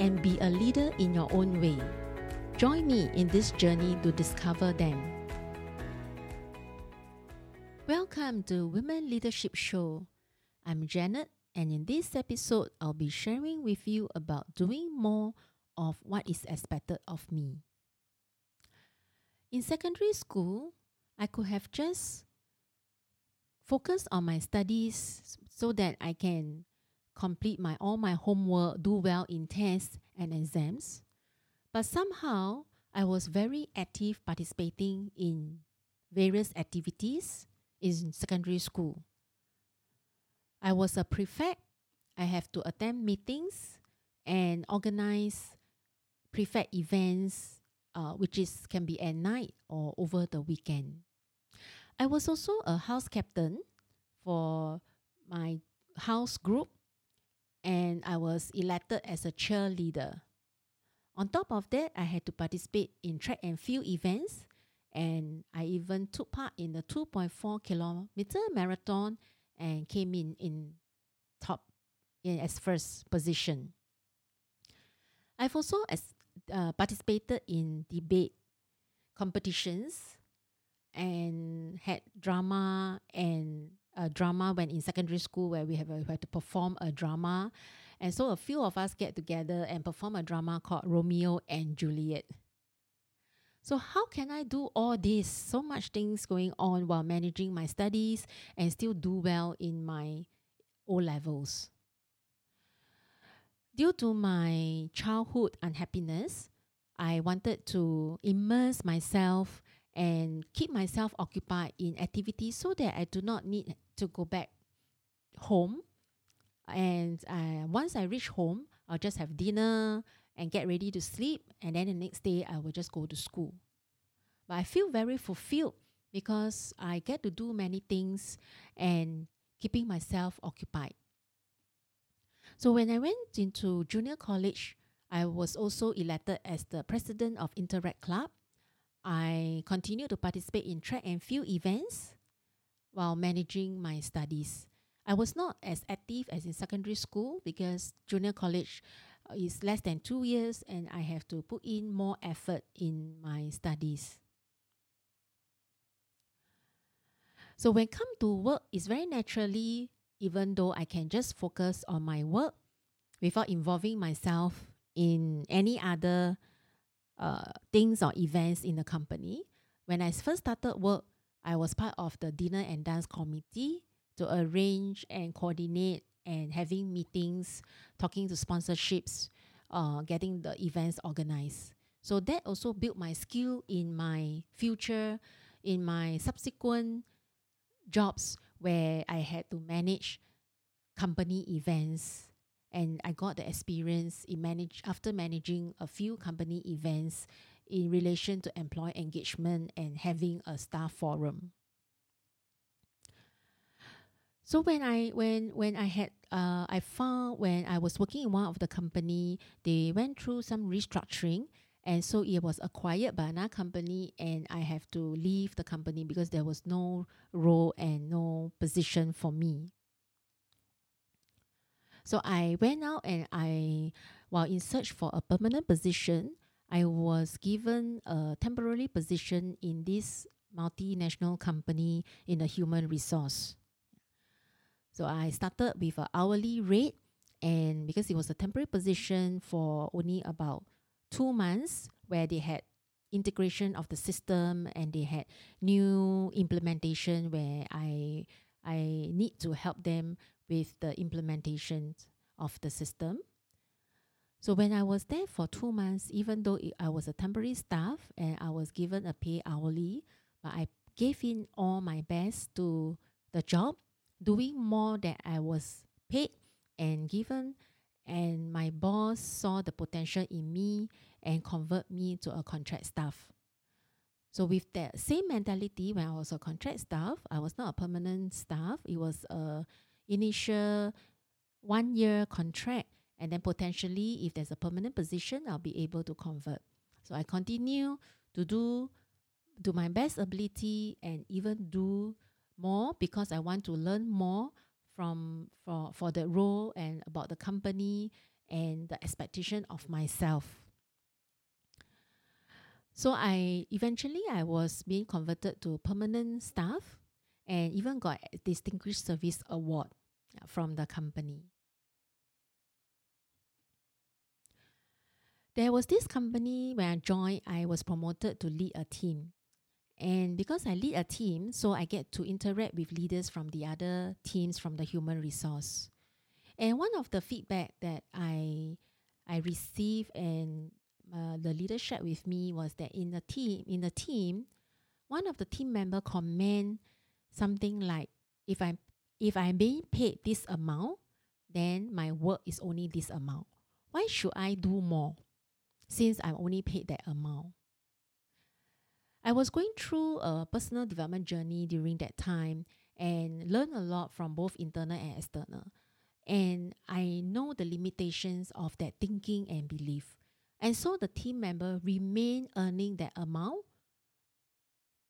and be a leader in your own way. Join me in this journey to discover them. Welcome to Women Leadership Show. I'm Janet, and in this episode, I'll be sharing with you about doing more of what is expected of me. In secondary school, I could have just focused on my studies so that I can complete my all my homework, do well in tests and exams. But somehow I was very active participating in various activities in secondary school. I was a prefect. I have to attend meetings and organize prefect events, uh, which is can be at night or over the weekend. I was also a house captain for my house group and I was elected as a cheerleader. On top of that, I had to participate in track and field events, and I even took part in the 2.4 kilometer marathon and came in in top in as first position. I've also as, uh, participated in debate competitions and had drama and a drama when in secondary school where we have, a, we had to perform a drama. And so a few of us get together and perform a drama called Romeo and Juliet. So how can I do all this? So much things going on while managing my studies and still do well in my O levels. Due to my childhood unhappiness, I wanted to immerse myself and keep myself occupied in activities so that I do not need to go back home. And uh, once I reach home, I'll just have dinner and get ready to sleep. And then the next day, I will just go to school. But I feel very fulfilled because I get to do many things and keeping myself occupied. So when I went into junior college, I was also elected as the president of Interact Club I continue to participate in track and field events while managing my studies. I was not as active as in secondary school because junior college uh, is less than two years and I have to put in more effort in my studies. So when come to work, it's very naturally, even though I can just focus on my work without involving myself in any other uh, things or events in the company. When I first started work, I was part of the dinner and dance committee to arrange and coordinate and having meetings, talking to sponsorships, uh, getting the events organized. So that also built my skill in my future, in my subsequent jobs where I had to manage company events and I got the experience in manage after managing a few company events in relation to employee engagement and having a staff forum. So when I when when I had uh, I found when I was working in one of the company, they went through some restructuring, and so it was acquired by another company, and I have to leave the company because there was no role and no position for me. So I went out and I, while in search for a permanent position, I was given a temporary position in this multinational company in the human resource. So I started with an hourly rate, and because it was a temporary position for only about two months, where they had integration of the system and they had new implementation where I I need to help them with the implementation of the system. So when I was there for two months, even though I was a temporary staff and I was given a pay hourly, but I gave in all my best to the job, doing more than I was paid and given, and my boss saw the potential in me and convert me to a contract staff. So with that same mentality, when I was a contract staff, I was not a permanent staff. It was a initial one year contract, and then potentially, if there's a permanent position, I'll be able to convert. So I continue to do to my best ability and even do more because I want to learn more from for for the role and about the company and the expectation of myself. So I eventually I was being converted to permanent staff and even got a distinguished service award from the company. There was this company when I joined, I was promoted to lead a team. And because I lead a team, so I get to interact with leaders from the other teams from the human resource. And one of the feedback that I I received and uh, the leadership with me was that in the team in the team, one of the team member comment something like, if I'm if I'm being paid this amount, then my work is only this amount. Why should I do more? Since I'm only paid that amount. I was going through a personal development journey during that time and learned a lot from both internal and external. And I know the limitations of that thinking and belief. And so the team member remained earning that amount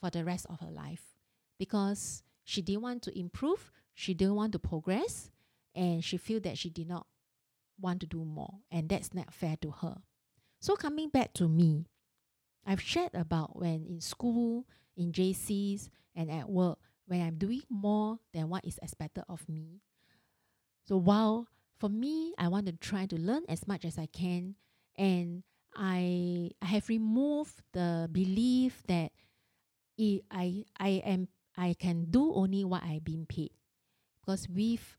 for the rest of her life because she didn't want to improve, she didn't want to progress, and she felt that she did not want to do more. And that's not fair to her. So coming back to me, I've shared about when in school, in JCs, and at work, when I'm doing more than what is expected of me. So while for me, I want to try to learn as much as I can, and I I have removed the belief that I I am I can do only what I've been paid, because with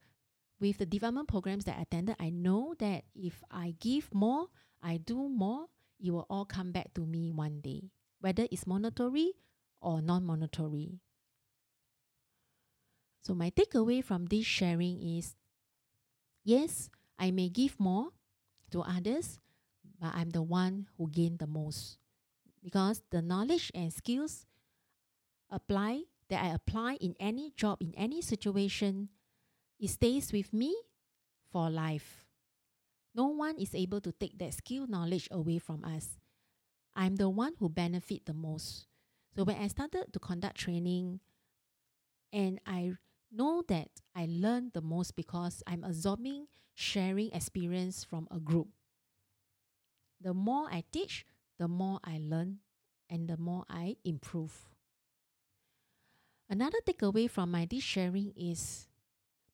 with the development programs that I attended, I know that if I give more, I do more, it will all come back to me one day, whether it's monetary or non monetary. So, my takeaway from this sharing is yes, I may give more to others, but I'm the one who gain the most because the knowledge and skills apply that I apply in any job in any situation it stays with me for life no one is able to take that skill knowledge away from us. I'm the one who benefit the most. So when I started to conduct training and I know that I learn the most because I'm absorbing, sharing experience from a group. The more I teach, the more I learn and the more I improve. Another takeaway from my this sharing is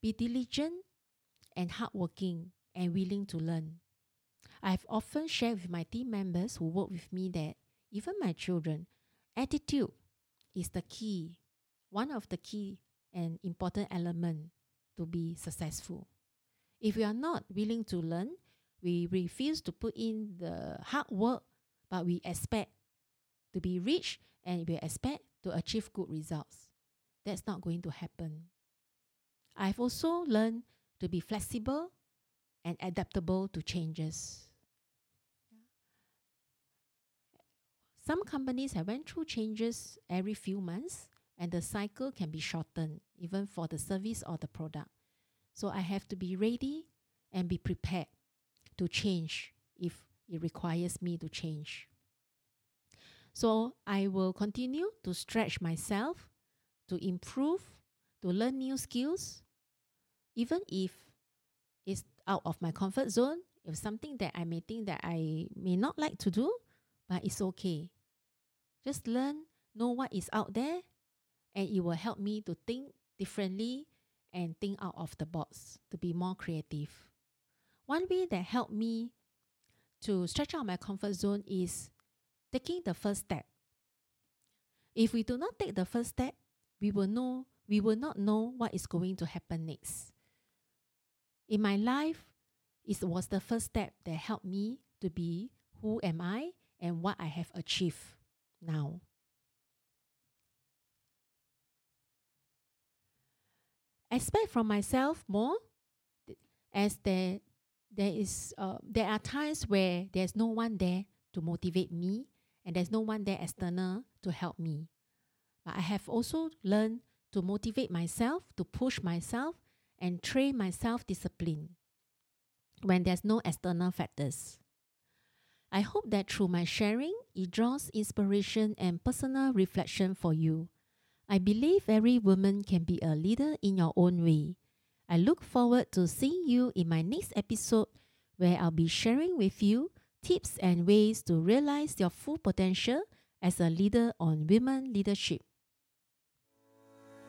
be diligent and hardworking and willing to learn. I've often shared with my team members who work with me that even my children, attitude is the key, one of the key and important element to be successful. If we are not willing to learn, we refuse to put in the hard work, but we expect to be rich and we expect to achieve good results. That's not going to happen. I've also learned to be flexible and adaptable to changes. Some companies have went through changes every few months and the cycle can be shortened even for the service or the product. So I have to be ready and be prepared to change if it requires me to change. So I will continue to stretch myself, to improve, to learn new skills, even if it's out of my comfort zone, if something that I may think that I may not like to do, but it's okay. Just learn, know what is out there, and it will help me to think differently and think out of the box to be more creative. One way that helped me to stretch out my comfort zone is taking the first step. If we do not take the first step, we will know we will not know what is going to happen next. In my life, it was the first step that helped me to be who am I and what I have achieved now. Expect from myself more as there there is uh, there are times where there's no one there to motivate me and there's no one there external to help me. But I have also learned to motivate myself, to push myself, and train myself discipline when there's no external factors. I hope that through my sharing, it draws inspiration and personal reflection for you. I believe every woman can be a leader in your own way. I look forward to seeing you in my next episode where I'll be sharing with you tips and ways to realize your full potential as a leader on women leadership.